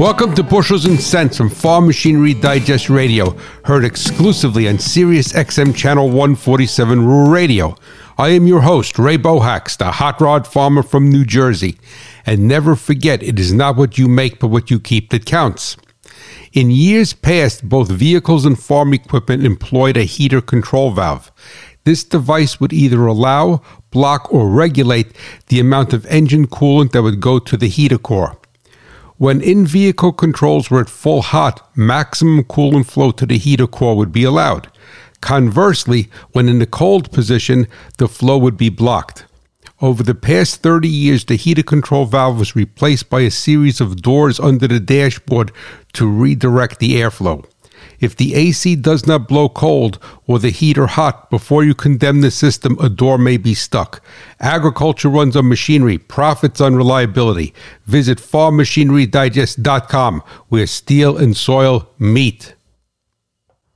Welcome to Bushels and Cents from Farm Machinery Digest Radio, heard exclusively on Sirius XM Channel 147 Rural Radio. I am your host, Ray Bohacz, the hot rod farmer from New Jersey. And never forget, it is not what you make, but what you keep that counts. In years past, both vehicles and farm equipment employed a heater control valve. This device would either allow, block, or regulate the amount of engine coolant that would go to the heater core. When in vehicle controls were at full hot, maximum coolant flow to the heater core would be allowed. Conversely, when in the cold position, the flow would be blocked. Over the past 30 years, the heater control valve was replaced by a series of doors under the dashboard to redirect the airflow. If the AC does not blow cold or the heater hot before you condemn the system, a door may be stuck. Agriculture runs on machinery, profits on reliability. Visit farmmachinerydigest.com where steel and soil meet.